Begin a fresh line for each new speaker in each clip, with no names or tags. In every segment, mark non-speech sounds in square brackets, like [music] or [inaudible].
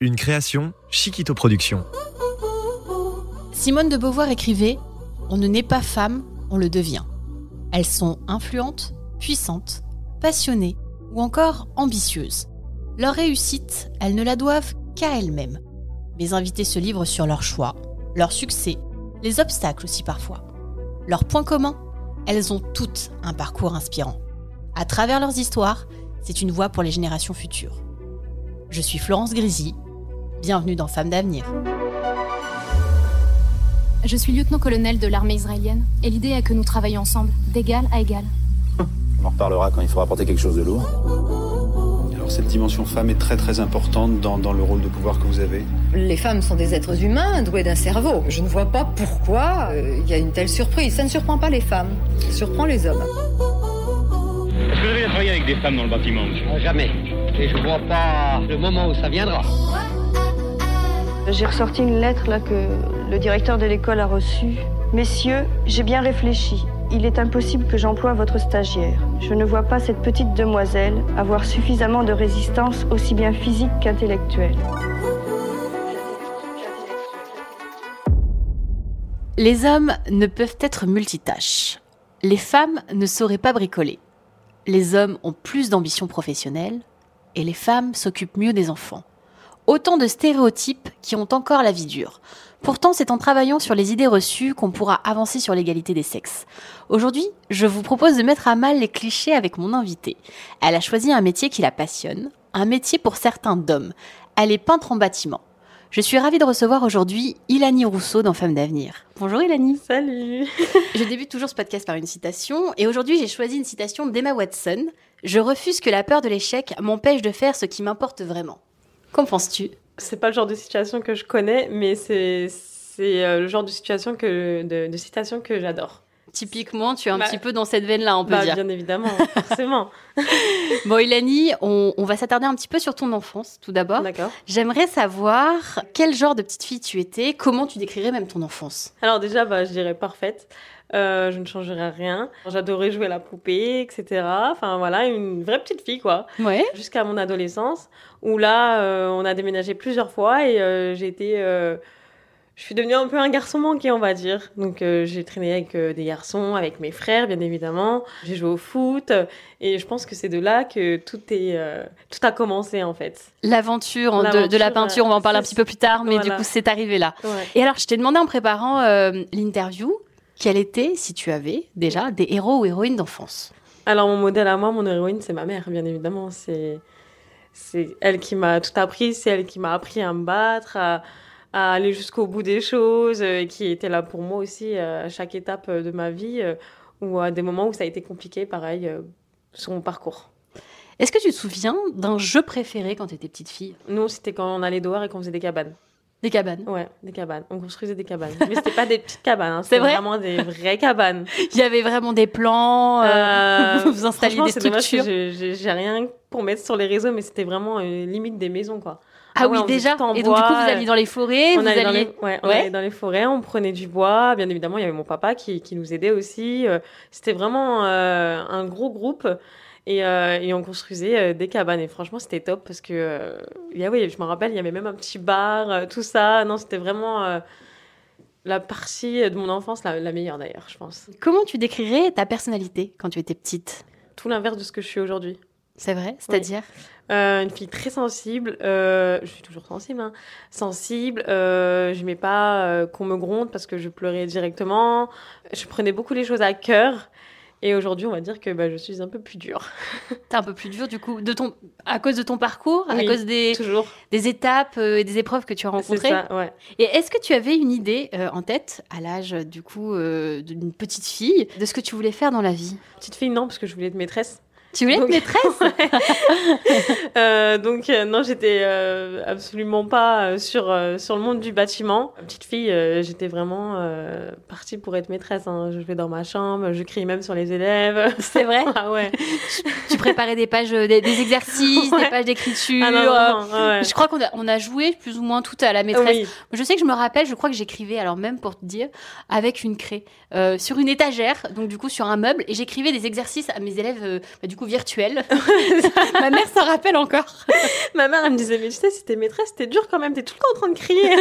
Une création Chiquito Productions.
Simone de Beauvoir écrivait On ne naît pas femme, on le devient. Elles sont influentes, puissantes, passionnées ou encore ambitieuses. Leur réussite, elles ne la doivent qu'à elles-mêmes. Mes invités se livrent sur leurs choix, leurs succès, les obstacles aussi parfois. Leur point commun Elles ont toutes un parcours inspirant. À travers leurs histoires, c'est une voie pour les générations futures. Je suis Florence Grisy. Bienvenue dans Femmes d'avenir.
Je suis lieutenant-colonel de l'armée israélienne et l'idée est que nous travaillions ensemble, d'égal à égal.
On en reparlera quand il faudra porter quelque chose de lourd. Alors cette dimension femme est très très importante dans, dans le rôle de pouvoir que vous avez.
Les femmes sont des êtres humains doués d'un cerveau. Je ne vois pas pourquoi euh, il y a une telle surprise. Ça ne surprend pas les femmes, ça surprend les hommes.
Est-ce que vous avez travaillé avec des femmes dans le bâtiment, monsieur?
Jamais. Et je vois pas le moment où ça viendra.
J'ai ressorti une lettre là que le directeur de l'école a reçue. Messieurs, j'ai bien réfléchi. Il est impossible que j'emploie votre stagiaire. Je ne vois pas cette petite demoiselle avoir suffisamment de résistance aussi bien physique qu'intellectuelle.
Les hommes ne peuvent être multitâches. Les femmes ne sauraient pas bricoler. Les hommes ont plus d'ambition professionnelle et les femmes s'occupent mieux des enfants. Autant de stéréotypes qui ont encore la vie dure. Pourtant, c'est en travaillant sur les idées reçues qu'on pourra avancer sur l'égalité des sexes. Aujourd'hui, je vous propose de mettre à mal les clichés avec mon invitée. Elle a choisi un métier qui la passionne, un métier pour certains d'hommes. Elle est peintre en bâtiment. Je suis ravie de recevoir aujourd'hui Ilani Rousseau dans Femmes d'avenir. Bonjour Ilani.
Salut. [laughs]
Je débute toujours ce podcast par une citation et aujourd'hui j'ai choisi une citation d'Emma Watson. Je refuse que la peur de l'échec m'empêche de faire ce qui m'importe vraiment. Qu'en penses-tu?
C'est pas le genre de situation que je connais, mais c'est c'est euh, le genre de situation que de, de citation que j'adore.
Typiquement, tu es un
Bah,
petit peu dans cette veine-là, on peut
Bah,
dire.
bien évidemment, [laughs] forcément.
Bon, Ilani, on, on va s'attarder un petit peu sur ton enfance, tout d'abord.
D'accord.
J'aimerais savoir quel genre de petite fille tu étais, comment tu décrirais même ton enfance?
Alors déjà, bah, je dirais parfaite. Euh, je ne changerais rien. J'adorais jouer à la poupée, etc. Enfin voilà, une vraie petite fille quoi.
Ouais.
Jusqu'à mon adolescence, où là, euh, on a déménagé plusieurs fois et euh, j'ai été, euh, je suis devenue un peu un garçon manqué, on va dire. Donc euh, j'ai traîné avec des garçons, avec mes frères, bien évidemment. J'ai joué au foot et je pense que c'est de là que tout est, euh, tout a commencé en fait.
L'aventure en- de, de la peinture, on va en parler un petit peu plus tard, mais du coup, c'est arrivé là.
Ouais.
Et alors, je t'ai demandé en préparant euh, l'interview, quel était, si tu avais déjà, des héros ou héroïnes d'enfance?
Alors, mon modèle à moi, mon héroïne, c'est ma mère, bien évidemment. C'est, c'est elle qui m'a tout appris, c'est elle qui m'a appris à me battre, à, à aller jusqu'au bout des choses, euh, qui était là pour moi aussi euh, à chaque étape euh, de ma vie, euh, ou à des moments où ça a été compliqué, pareil, sur mon parcours.
Est-ce que tu te souviens d'un jeu préféré quand tu étais petite fille?
Nous, c'était quand on allait dehors et qu'on faisait des cabanes.
Des cabanes.
Ouais, des cabanes. On construisait des cabanes. Mais c'était pas des petites cabanes, hein,
C'est
c'était
vrai
vraiment des vraies cabanes. [laughs]
Il y avait vraiment des plans, euh,
Euh, [laughs]
vous installiez des structures.
j'ai- rien pour mettre sur les réseaux, mais c'était vraiment euh, limite des maisons, quoi.
Ah,
ouais,
oui, déjà Et donc, du coup, vous alliez dans les forêts,
on
vous
allait, dans les, ouais, on
Ouais.
allait dans les forêts, on prenait du bois. Bien évidemment, il y avait mon papa qui, qui nous aidait aussi. C'était vraiment euh, un gros groupe. Et, euh, et on construisait euh, des cabanes. Et franchement, c'était top parce que, euh, oui, je me rappelle, il y avait même un petit bar, euh, tout ça. Non, c'était vraiment la partie de mon enfance la, la meilleure d'ailleurs, je pense.
Comment tu décrirais ta personnalité quand tu étais petite?
Tout l'inverse de ce que je suis aujourd'hui.
C'est vrai? C'est-à-dire?
Une fille très sensible. je suis toujours sensible. Hein, sensible. Je n'aimais pas qu'on me gronde parce que je pleurais directement. Je prenais beaucoup les choses à cœur. Et aujourd'hui, on va dire que bah, je suis un peu plus dure. [laughs]
T'es un peu plus dur, du coup, de ton... à cause de ton parcours, à cause des,
Toujours.
des étapes euh, et des épreuves que tu as
C'est
rencontrées
ça, ouais.
Et est-ce que tu avais une idée euh, en tête, à l'âge du coup euh, d'une petite fille, de ce que tu voulais faire dans la vie?
Petite fille, non, parce que je voulais être maîtresse.
Tu voulais être maîtresse [laughs]
Euh, donc euh, non, j'étais euh, absolument pas sur sur le monde du bâtiment. Petite fille, j'étais vraiment partie pour être maîtresse. hein. Je vais dans ma chambre, je crie même sur les élèves.
C'est vrai [laughs]
ah ouais.
Tu préparais des pages, des, des exercices,
Ouais.
des pages d'écriture.
Ah non, ouais.
Je crois qu'on a, on a joué plus ou moins tout à la maîtresse.
Oui.
Je sais que je me rappelle, je crois que j'écrivais, alors même pour te dire, avec une craie, sur une étagère, donc du coup sur un meuble, et j'écrivais des exercices à mes élèves, bah, du coup virtuels. [laughs] [laughs] Ma mère s'en rappelle encore. [laughs]
Ma mère, elle me disait, mais tu sais, si t'es maîtresse, t'es dur quand même, t'es tout le temps en train de crier.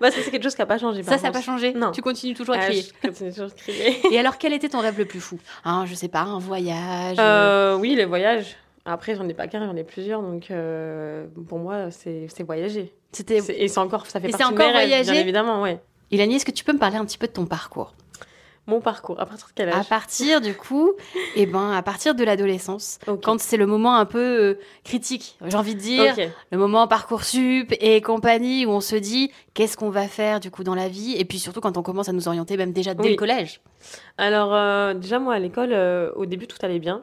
bah, ça, c'est quelque chose qui n'a pas changé. par
Ça, ça n'a pas changé.
Non.
Tu continues toujours à
Ah,
crier.
je continue toujours de crier.
Et alors, quel était ton rêve le plus fou? Hein, Je sais pas, un voyage. euh,
Euh, oui, les voyages. Après, j'en ai pas qu'un, j'en ai plusieurs. Donc, euh, pour moi, c'est c'est voyager.
C'était.
Et c'est encore, ça fait
Et
partie
c'est
de mes
encore
rêves,
voyager?
bien évidemment, ouais.
Ilani, est-ce que tu peux me parler un petit peu de ton parcours?
Mon parcours, à partir de quel
À
âge
partir du coup, eh ben, à partir de l'adolescence, quand c'est le moment un peu euh, critique, j'ai envie de dire, le moment parcoursup et compagnie où on se dit qu'est-ce qu'on va faire du coup dans la vie, et puis surtout quand on commence à nous orienter même déjà dès
Oui.
le collège.
Alors, euh, déjà, moi, à l'école, euh, au début, tout allait bien.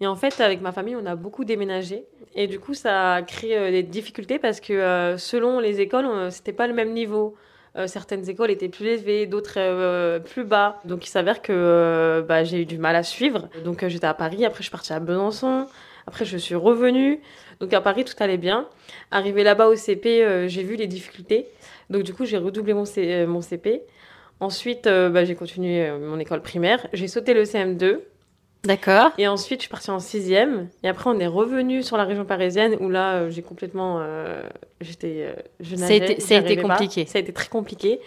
Et en fait, avec ma famille, on a beaucoup déménagé. Et du coup, ça a créé euh, des difficultés parce que selon les écoles, on- c'était pas le même niveau. Euh, certaines écoles étaient plus élevées, d'autres euh, plus bas. Donc, il s'avère que euh, bah, j'ai eu du mal à suivre. Donc, j'étais à Paris. Après, je suis partie à Besançon. Après, je suis revenue. Donc, à Paris, tout allait bien. Arrivé là-bas au CP, j'ai vu les difficultés. Donc, du coup, j'ai redoublé mon, CP. Ensuite, bah, j'ai continué mon école primaire. J'ai sauté le CM2.
D'accord.
Et ensuite, je suis partie en sixième. Et après, on est revenu sur la région parisienne où là, euh, j'ai complètement. euh, j'étais. euh, je
Ça a été- ça a été
pas.
compliqué.
Ça a été très compliqué.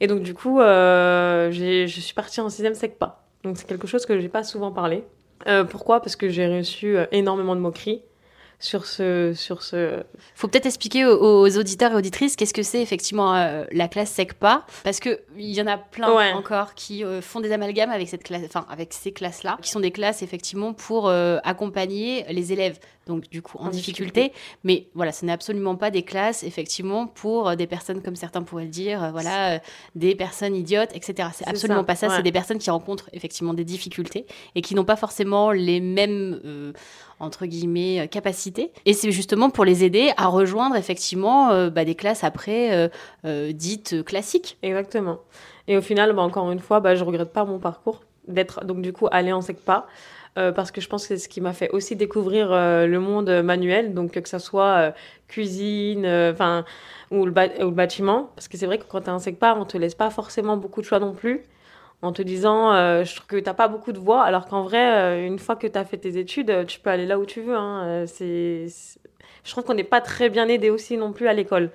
Et donc, du coup, euh, je suis partie en sixième SECPA. Donc, c'est quelque chose que j'ai pas souvent parlé. Pourquoi? Parce que j'ai reçu énormément de moqueries sur ce. Sur ce...
Faut peut-être expliquer aux, aux auditeurs et auditrices qu'est-ce que c'est effectivement euh, la classe SECPA, parce que il y en a plein
Ouais.
encore qui euh, font des amalgames avec cette classe, enfin avec ces classes-là, qui sont des classes effectivement pour euh, accompagner les élèves, donc du coup en,
En
difficulté.
difficulté.
Mais voilà, ce n'est absolument pas des classes effectivement pour euh, des personnes comme certains pourraient le dire, euh, voilà, euh, des personnes idiotes, etc. C'est absolument
ça,
pas ça.
ouais.
C'est des personnes qui rencontrent effectivement des difficultés et qui n'ont pas forcément les mêmes euh, entre guillemets capacités. Et c'est justement pour les aider à rejoindre effectivement euh, bah, des classes après dites classiques.
Exactement. Et au final, bah, encore une fois, bah, je regrette pas mon parcours d'être donc du coup allée en SECPA. Euh, parce que je pense que c'est ce qui m'a fait aussi découvrir euh, le monde manuel, donc que ça soit euh, cuisine, euh, enfin ou, le bâtiment. Parce que c'est vrai que quand tu es en SECPA, on te laisse pas forcément beaucoup de choix non plus, en te disant, euh, je trouve que t'as pas beaucoup de voix, alors qu'en vrai, euh, une fois que tu as fait tes études, euh, tu peux aller là où tu veux. hein. Euh, Je trouve qu'on n'est pas très bien aidé aussi non plus à l'école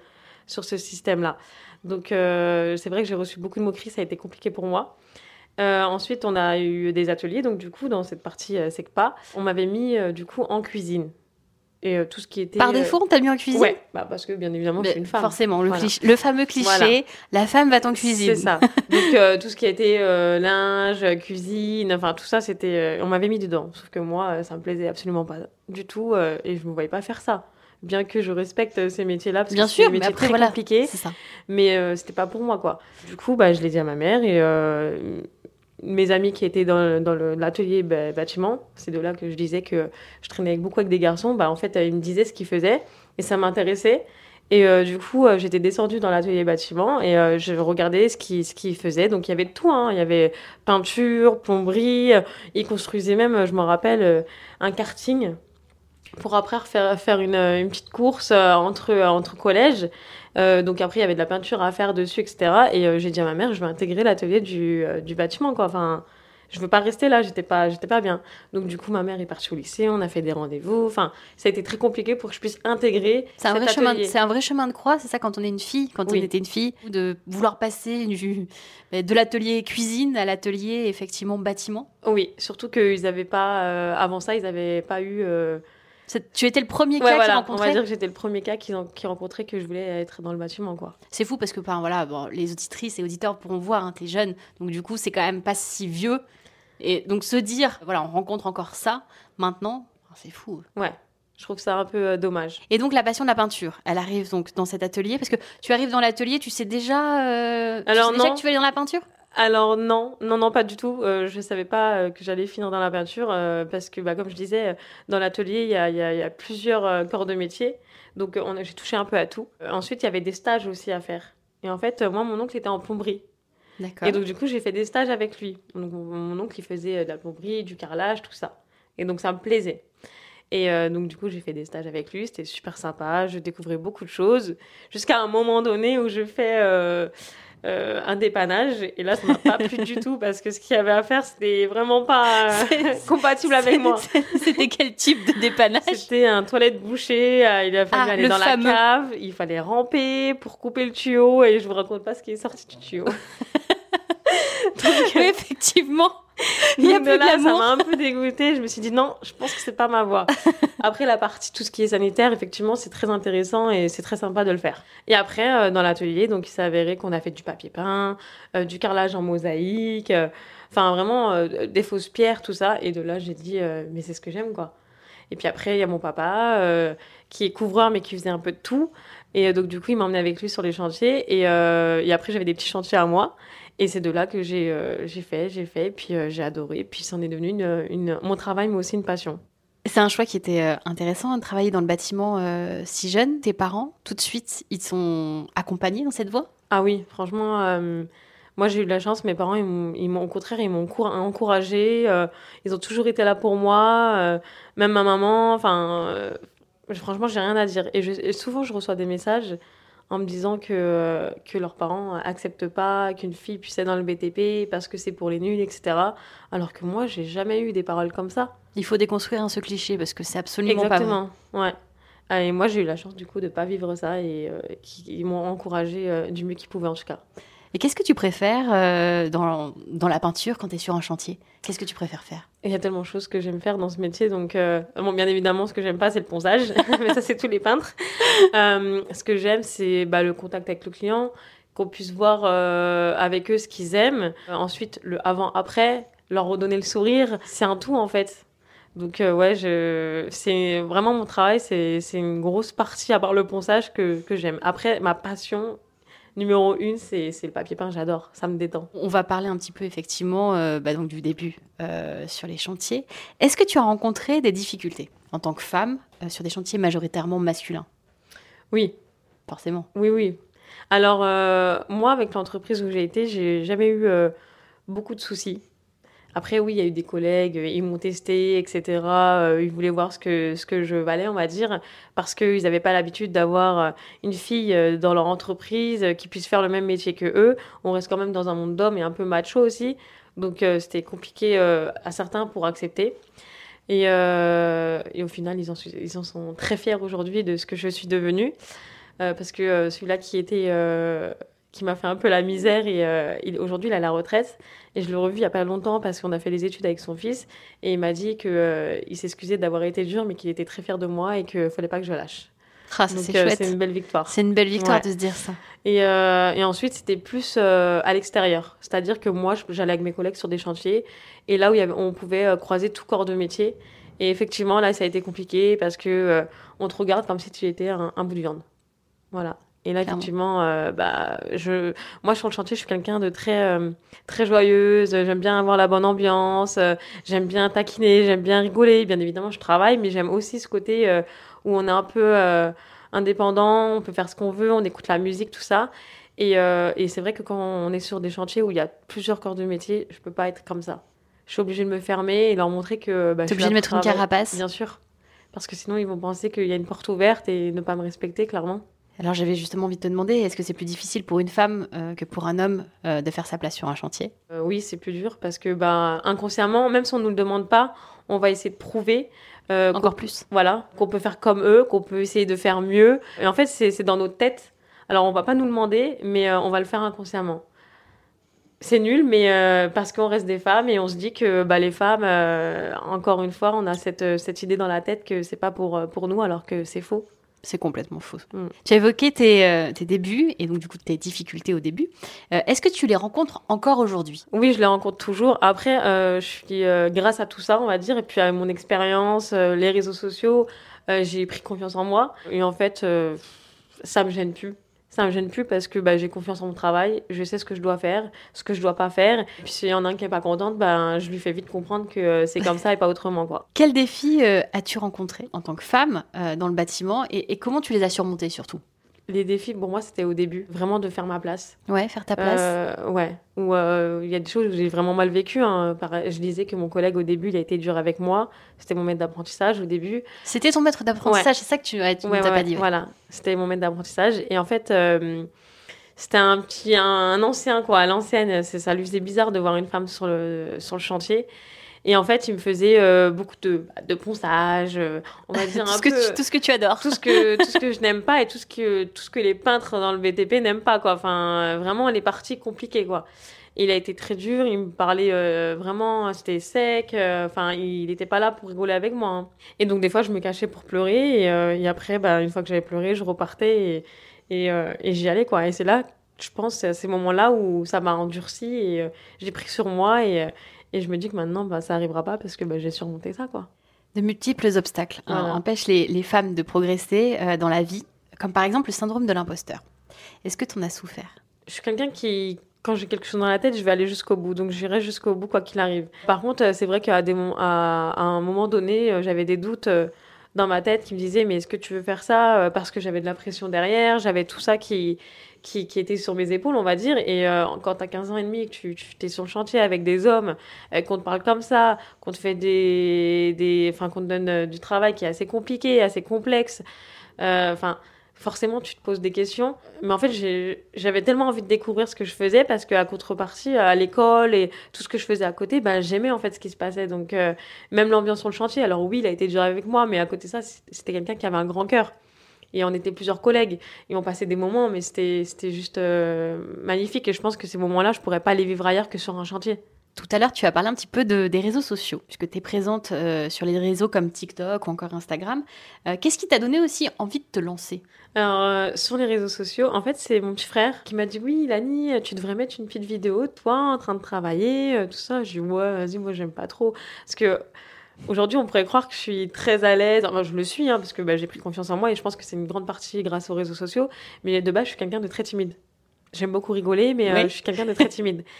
sur ce système-là. Donc euh, c'est vrai que j'ai reçu beaucoup de moqueries, ça a été compliqué pour moi. Euh, ensuite, on a eu des ateliers, donc du coup, dans cette partie euh, SECPA, on m'avait mis euh, du coup en cuisine. Et euh, tout ce qui était...
Par défaut, on t'a mis en cuisine
Ouais, bah, parce que bien évidemment, je suis une femme.
Forcément, le,
Voilà.
cliché- le fameux cliché,
Voilà.
la femme va en cuisine.
C'est ça. Donc tout ce qui euh, linge, cuisine, enfin tout ça, c'était, on m'avait mis dedans. Sauf que moi, ça me plaisait absolument pas du tout, et je me voyais pas faire ça. Bien que je respecte ces métiers-là, parce
Bien
que c'est des métiers très
voilà,
compliqués,
ça.
mais euh, c'était pas pour moi quoi. Du coup, bah, je l'ai dit à ma mère et euh, mes amis qui étaient dans, l'atelier bah, bâtiment, c'est de là que je disais que je traînais beaucoup avec des garçons, bah, en fait, euh, ils me disaient ce qu'ils faisaient et ça m'intéressait. Et euh, du coup, euh, j'étais descendue dans l'atelier bâtiment et je regardais ce qu'ils faisaient. Donc il y avait tout, hein. il y avait peinture, plomberie, ils construisaient même, je me rappelle, un karting pour après faire, faire une, petite course entre collèges. Euh, donc après, il y avait de la peinture à faire dessus, etc. Et euh, j'ai dit à ma mère, je vais intégrer l'atelier du, euh, du bâtiment, quoi. Enfin, je veux pas rester là, j'étais pas, j'étais pas bien. Donc du coup, ma mère est partie au lycée, on a fait des rendez-vous. Enfin, ça a été très compliqué pour que je puisse intégrer
C'est un,
cet
vrai chemin, c'est un vrai chemin de croix, c'est ça quand on est une fille, quand
Oui.
on était une fille, de vouloir passer du- de l'atelier cuisine à l'atelier effectivement bâtiment.
Oui, surtout qu'ils avaient pas, avant ça, ils avaient pas eu.
Tu étais le premier
Ouais,
cas
voilà,
qui
on va dire que j'étais le premier cas qui, qui rencontrait que je voulais être dans le bâtiment, quoi.
C'est fou parce que ben, voilà, bon, les auditrices et auditeurs pourront voir, hein, t'es jeune, donc du coup c'est quand même pas si vieux. Et donc se dire, voilà, on rencontre encore ça maintenant, c'est fou.
Ouais, je trouve ça un peu euh, dommage.
Et donc la passion de la peinture, elle arrive donc dans cet atelier? Parce que tu arrives dans l'atelier, tu sais déjà, euh, tu
Alors,
sais déjà
non.
que tu vas aller dans la peinture?
Alors non, non, non, pas du tout. Euh, je ne savais pas euh, que j'allais finir dans la peinture euh, parce que, bah, comme je disais, dans l'atelier, il y a, y, a, y a, plusieurs corps de métier. Donc j'ai touché un peu à tout. ensuite, il y avait des stages aussi à faire. Et en fait, moi, mon oncle était en plomberie. Et donc, du coup, j'ai fait des stages avec lui. Donc, mon oncle, il faisait de la plomberie, du carrelage, tout ça. Et donc, ça me plaisait. Et donc, du coup, j'ai fait des stages avec lui. C'était super sympa. Je découvrais beaucoup de choses. Jusqu'à un moment donné où je fais euh, un dépannage. Et là, ça m'a pas plu du tout parce que ce qu'il y avait à faire, c'était vraiment pas euh, compatible avec moi.
C'était quel type de dépannage?
C'était un toilette bouchée. Euh, il a fallu ah, aller dans la cave. Il fallait ramper pour couper le tuyau. Et je vous raconte pas ce qui est sorti du tuyau. [laughs]
Donc, effectivement.
Il y a plus là, ça m'a un peu dégoûtée. Je me suis dit non, je pense que c'est pas ma voie. [laughs] Après la partie tout ce qui est sanitaire, effectivement, c'est très intéressant et c'est très sympa de le faire. Et après euh, dans l'atelier, donc il s'est avéré qu'on a fait du papier peint, euh, du carrelage en mosaïque, euh, enfin vraiment des fausses pierres, tout ça. Et de là, j'ai dit mais c'est ce que j'aime quoi. Et puis après, il y a mon papa qui est couvreur mais qui faisait un peu de tout. Et donc du coup, il m'a emmené avec lui sur les chantiers. Et, et après, j'avais des petits chantiers à moi. Et c'est de là que j'ai euh, fait, j'ai fait, puis euh, j'ai adoré, puis c'en est devenu une, une, mon travail, mais aussi une passion.
C'est un choix qui était euh, intéressant de travailler dans le bâtiment si jeune. Tes parents, tout de suite, ils sont accompagnés dans cette voie?
Ah oui, franchement, moi j'ai eu de la chance. Mes parents, ils m'ont, au contraire, ils m'ont encouragé. ils ont toujours été là pour moi, même ma maman. Enfin, franchement, j'ai rien à dire. Et, et, souvent, je reçois des messages en me disant que, que leurs parents acceptent pas qu'une fille puisse être dans le BTP parce que c'est pour les nuls, etc. Alors que moi, j'ai jamais eu des paroles comme ça.
Il faut déconstruire hein, ce cliché parce que c'est absolument pas vrai.
Exactement, ouais. Ah, et moi, j'ai eu la chance du coup de pas vivre ça et euh, ils m'ont encouragé euh, du mieux qu'ils pouvaient en tout cas.
Et qu'est-ce que tu préfères euh, dans, dans, la peinture quand tu es sur un chantier? Qu'est-ce que tu préfères faire?
Il y a tellement de choses que j'aime faire dans ce métier. Donc, euh, bon, bien évidemment, ce que j'aime pas, c'est le ponçage. [laughs] Mais ça, c'est tous les peintres. [laughs] Euh, ce que j'aime, c'est bah, le contact avec le client, qu'on puisse voir avec eux ce qu'ils aiment. ensuite, le avant-après, leur redonner le sourire. C'est un tout, en fait. Donc, ouais, je... c'est vraiment mon travail. C'est une grosse partie, à part le ponçage, que, que j'aime. Après, ma passion, numéro une, c'est le papier peint, j'adore, ça me détend.
On va parler un petit peu effectivement euh, bah, donc du début euh, sur les chantiers. Est-ce que tu as rencontré des difficultés en tant que femme euh, sur des chantiers majoritairement masculins?
Oui.
Forcément.
Oui, oui. Alors, moi, avec l'entreprise où j'ai été, j'ai jamais eu beaucoup de soucis. Après, oui, il y a eu des collègues, ils m'ont testé, etc. Euh, ils voulaient voir ce que, ce que je valais, on va dire, parce qu'ils n'avaient pas l'habitude d'avoir euh, une fille euh, dans leur entreprise qui puisse faire le même métier que eux. On reste quand même dans un monde d'hommes et un peu macho aussi. Donc, c'était compliqué à certains pour accepter. Et, au final, ils en sont très fiers aujourd'hui de ce que je suis devenue. parce que celui-là qui était qui m'a fait un peu la misère et euh, aujourd'hui il a la retraite et je l'ai revu il y a pas longtemps parce qu'on a fait les études avec son fils et il m'a dit que euh, il s'excusait d'avoir été dur mais qu'il était très fier de moi et qu'il fallait pas que je lâche.
Ah, c'est euh,
C'est une belle victoire.
C'est une belle victoire de se dire ça.
Et, et ensuite, c'était plus à l'extérieur. C'est-à-dire que moi, j'allais avec mes collègues sur des chantiers et là où il y avait, on pouvait croiser tout corps de métier. Et effectivement, là, ça a été compliqué parce que on te regarde comme si tu étais un, un bout de viande. Voilà. Et là, effectivement, euh, bah, je, moi, sur le chantier, je suis quelqu'un de très, euh, très joyeuse. J'aime bien avoir la bonne ambiance. Euh, j'aime bien taquiner. J'aime bien rigoler. Bien évidemment, je travaille, mais j'aime aussi ce côté où on est un peu indépendant. On peut faire ce qu'on veut. On écoute la musique, tout ça. Et, et c'est vrai que quand on est sur des chantiers où il y a plusieurs corps de métier, je peux pas être comme ça. Je suis obligée de me fermer et leur montrer que.
Bah, tu es obligée de mettre une carapace.
Bien sûr. Parce que sinon, ils vont penser qu'il y a une porte ouverte et ne pas me respecter, clairement.
Alors j'avais justement envie de te demander, est-ce que c'est plus difficile pour une femme euh, que pour un homme euh, de faire sa place sur un chantier?
Euh, Oui, c'est plus dur parce que bah, inconsciemment, même si on ne nous le demande pas, on va essayer de prouver.
Encore plus.
Voilà, qu'on peut faire comme eux, qu'on peut essayer de faire mieux. Et en fait, c'est dans notre tête. Alors on va pas nous le demander, mais on va le faire inconsciemment. C'est nul, mais parce qu'on reste des femmes et on se dit que bah, les femmes, encore une fois, on a cette, cette idée dans la tête que c'est pas pour, pour nous, alors que c'est faux.
C'est complètement faux. Mm. Tu as évoqué tes, euh, tes, débuts et donc du coup tes difficultés au début. Euh, est-ce que tu les rencontres encore aujourd'hui?
Oui, je les rencontre toujours. Après, euh, je suis grâce à tout ça, on va dire, et puis à mon expérience, les réseaux sociaux, j'ai pris confiance en moi. Et en fait, ça me gêne plus. Ça me gêne plus parce que bah, j'ai confiance en mon travail, je sais ce que je dois faire, ce que je dois pas faire. Et puis s'il y en a un qui est pas contente, bah, je lui fais vite comprendre que euh, c'est comme ça et pas autrement. Quoi. [laughs]
Quels défis euh, as-tu rencontrés en tant que femme euh, dans le bâtiment et comment tu les as surmontés surtout?
Les défis, pour moi, c'était au début, vraiment de faire ma place.
Ouais, faire ta place.
Euh, ouais. Ou euh, il y a des choses où j'ai vraiment mal vécu. Hein. Je disais que mon collègue, au début, il a été dur avec moi. C'était mon maître d'apprentissage au début.
C'était ton maître d'apprentissage, c'est ça que tu, tu
ouais,
t'as pas dit.
Voilà, c'était mon maître d'apprentissage. Et en fait, euh, c'était un petit, un, ancien, quoi, à l'ancienne. Ça lui faisait bizarre de voir une femme sur le, sur le chantier. Et en fait, il me faisait euh, beaucoup de, de ponçage, euh, on va dire [laughs]
tout,
un
ce
peu,
que tu, tout ce que tu adores.
Tout ce que, [laughs] tout ce que je n'aime pas et tout ce, que, tout ce que les peintres dans le BTP n'aiment pas. Quoi. Enfin, euh, vraiment, les parties compliquées. Quoi. Il a été très dur, il me parlait vraiment, c'était sec, enfin, il n'était pas là pour rigoler avec moi. hein. Et donc, des fois, je me cachais pour pleurer. Et, et après, bah, une fois que j'avais pleuré, je repartais et, et, et j'y allais. Quoi. Et c'est là, je pense, c'est à ces moments-là où ça m'a endurci et j'ai pris sur moi. Et, et je me dis que maintenant, bah, ça n'arrivera pas parce que bah, j'ai surmonté ça. quoi.
De multiples obstacles hein, empêchent les, les femmes de progresser euh, dans la vie, comme par exemple le syndrome de l'imposteur. Est-ce que tu en as souffert?
Je suis quelqu'un qui, quand j'ai quelque chose dans la tête, je vais aller jusqu'au bout. Donc j'irai jusqu'au bout quoi qu'il arrive. Par contre, euh, c'est vrai qu'à à, à un moment donné, euh, j'avais des doutes euh, dans ma tête qui me disaient mais est-ce que tu veux faire ça Euh, Parce que j'avais de la pression derrière, j'avais tout ça qui, qui, était sur mes épaules, on va dire. Et euh, quand tu as 15 ans et demi que tu, tu es sur le chantier avec des hommes, euh, qu'on te parle comme ça, qu'on te fait des, des, enfin qu'on te donne du travail qui est assez compliqué, assez complexe, enfin forcément tu te poses des questions. Mais en fait, j'avais tellement envie de découvrir ce que je faisais parce qu'à contrepartie, à l'école et tout ce que je faisais à côté, bah, j'aimais en fait ce qui se passait. Donc, euh, même l'ambiance sur le chantier, alors oui, il a été dur avec moi, mais à côté de ça, c'était quelqu'un qui avait un grand cœur. Et on était plusieurs collègues et on passait des moments, mais c'était c'était juste euh, magnifique. Et je pense que ces moments-là, je pourrais pas les vivre ailleurs que sur un chantier.
Tout à l'heure, tu as parlé un petit peu de- des réseaux sociaux, puisque tu es présente euh, sur les réseaux comme TikTok ou encore Instagram. Euh, Qu'est-ce qui t'a donné aussi envie de te lancer?
Alors, euh, sur les réseaux sociaux, en fait, c'est mon petit frère qui m'a dit Oui, Lani, tu devrais mettre une petite vidéo de toi en train de travailler, tout ça. Je dis Ouais, vas-y, moi, j'aime pas trop. Parce que aujourd'hui, on pourrait croire que je suis très à l'aise. Enfin, je le suis, hein, parce que bah, j'ai pris confiance en moi et je pense que c'est une grande partie grâce aux réseaux sociaux. Mais de base, je suis quelqu'un de très timide. J'aime beaucoup rigoler, mais euh, je suis quelqu'un de très timide. [laughs]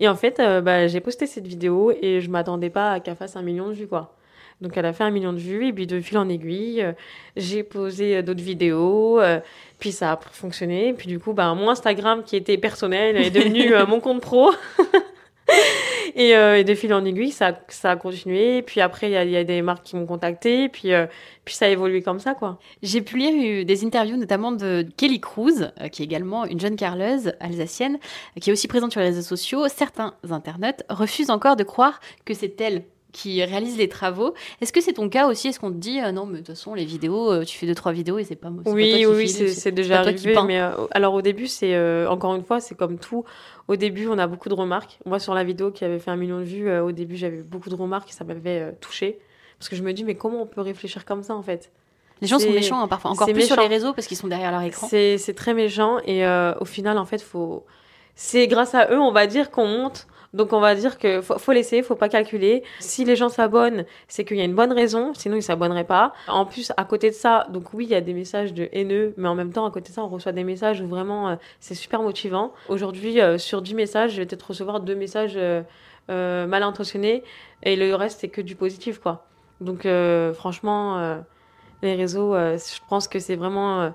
et en fait, euh, bah, j'ai posté cette vidéo et je m'attendais pas à qu'elle fasse un million de vues, quoi. Donc elle a fait un million de vues et puis de fil en aiguille, euh, j'ai posé euh, d'autres vidéos, euh, puis ça a fonctionné. Puis du coup, bah, mon Instagram qui était personnel est devenu [laughs] mon compte pro. [laughs] et, euh, et de fil en aiguille, ça, ça a continué. Puis après, il y a, y a des marques qui m'ont contacté, puis, euh, puis ça a évolué comme ça, quoi.
J'ai pu lire des interviews notamment de Kelly Cruz, euh, qui est également une jeune carleuse alsacienne, euh, qui est aussi présente sur les réseaux sociaux. Certains internautes refusent encore de croire que c'est elle qui réalise les travaux. Est-ce que c'est ton cas aussi? Est-ce qu'on te dit euh, non, mais de toute façon, les vidéos, euh, tu fais deux, trois vidéos et c'est pas moi
Oui, oui, c'est déjà arrivé. Mais euh, alors au début, c'est encore une fois, c'est comme tout. Au début, on a beaucoup de remarques. Moi, sur la vidéo qui avait fait un million de vues, au début, j'avais beaucoup de remarques et ça m'avait touchée. Parce que je me dis, mais comment on peut réfléchir comme ça en fait?
Les gens sont méchants hein, parfois, encore plus sur les réseaux parce qu'ils sont derrière leur écran.
C'est très méchant et au final, en fait, faut. C'est grâce à eux, on va dire, qu'on monte. Donc on va dire que faut, faut laisser, faut pas calculer. Si les gens s'abonnent, c'est qu'il y a une bonne raison, sinon ils s'abonneraient pas. En plus, à côté de ça, donc oui, il y a des messages de haineux, mais en même temps, à côté de ça, on reçoit des messages où vraiment euh, c'est super motivant. Aujourd'hui, euh, sur 10 messages, je vais peut-être recevoir deux messages euh, euh, mal intentionnés et le reste, c'est que du positif, quoi. Donc franchement, les réseaux, je pense que c'est vraiment.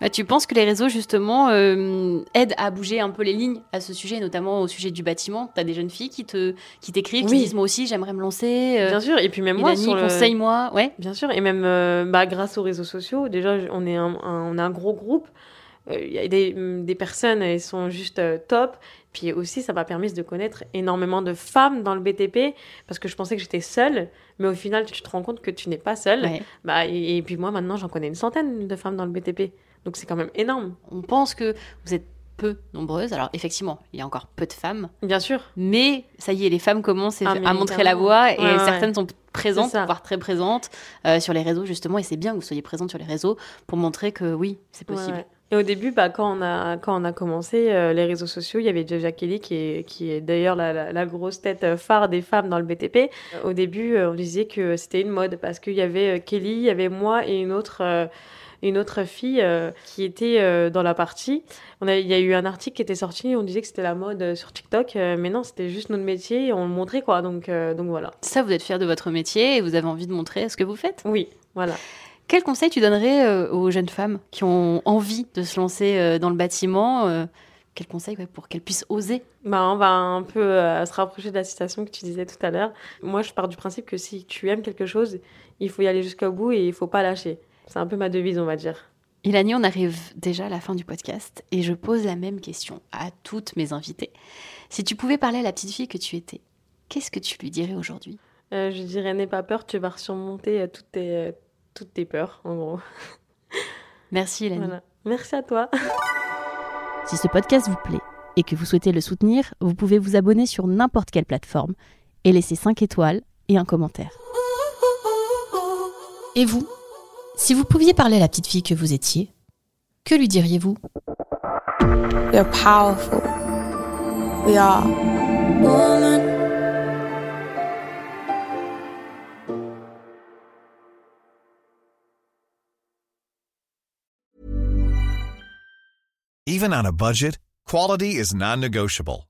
Bah, tu penses que les réseaux, justement, euh, aident à bouger un peu les lignes à ce sujet, notamment au sujet du bâtiment? Tu as des jeunes filles qui te qui t'écrivent, qui
Oui.
disent Moi aussi, j'aimerais me lancer. euh,
Bien sûr, et puis même moi, sur le...
conseille-moi. Ouais.
Bien sûr, et même euh, bah, grâce aux réseaux sociaux, déjà, on est un, un- on a un gros groupe. Il y a des, mm, des personnes, elles sont juste top. Puis aussi, ça m'a permis de connaître énormément de femmes dans le BTP, parce que je pensais que j'étais seule, mais au final, tu te rends compte que tu n'es pas seule.
Ouais.
Bah, et, et puis moi, maintenant, j'en connais une centaine de femmes dans le BTP. Donc c'est quand même énorme.
On pense que vous êtes peu nombreuses. Alors, effectivement, il y a encore peu de femmes.
Bien sûr.
Mais ça y est, les femmes commencent
Ah,
à montrer la voie et
Ouais, ouais.
certaines sont présentes, voire très présentes euh, sur les réseaux, justement. Et c'est bien que vous soyez présentes sur les réseaux pour montrer que oui, c'est possible.
ouais. Et au début, bah, quand, on a, quand on a commencé euh, les réseaux sociaux, il y avait déjà Kelly, qui est, qui est d'ailleurs la, la, la, grosse tête phare des femmes dans le BTP. Au début, on disait que c'était une mode parce qu'il y avait Kelly, il y avait moi et une autre une autre fille euh, qui était euh, dans la partie. On a, il y a eu un article qui était sorti, on disait que c'était la mode euh, sur TikTok, mais non, c'était juste notre métier et on le montrait quoi. Donc, donc voilà.
Ça, vous êtes fier de votre métier et vous avez envie de montrer ce que vous faites?
Oui, voilà.
Quel conseil tu donnerais aux jeunes femmes qui ont envie de se lancer dans le bâtiment quel conseil pour qu'elles puissent oser?
Bah, On va un peu se rapprocher de la citation que tu disais tout à l'heure. Moi, je pars du principe que si tu aimes quelque chose, il faut y aller jusqu'au bout et il faut pas lâcher. C'est un peu ma devise, on va dire.
Ilani, on arrive déjà à la fin du podcast et je pose la même question à toutes mes invitées. Si tu pouvais parler à la petite fille que tu étais, qu'est-ce que tu lui dirais aujourd'hui?
Euh, Je dirais n'aie pas peur, tu vas surmonter euh, toutes, tes, euh, toutes tes peurs, en gros. [laughs]
Merci Ilani.
Merci à toi. [laughs]
Si ce podcast vous plaît et que vous souhaitez le soutenir, vous pouvez vous abonner sur n'importe quelle plateforme et laisser 5 étoiles et un commentaire. Et vous? Si vous pouviez parler à la petite fille que vous étiez, que lui diriez-vous? We are powerful. We are woman.
Even on a budget, quality is non-negotiable.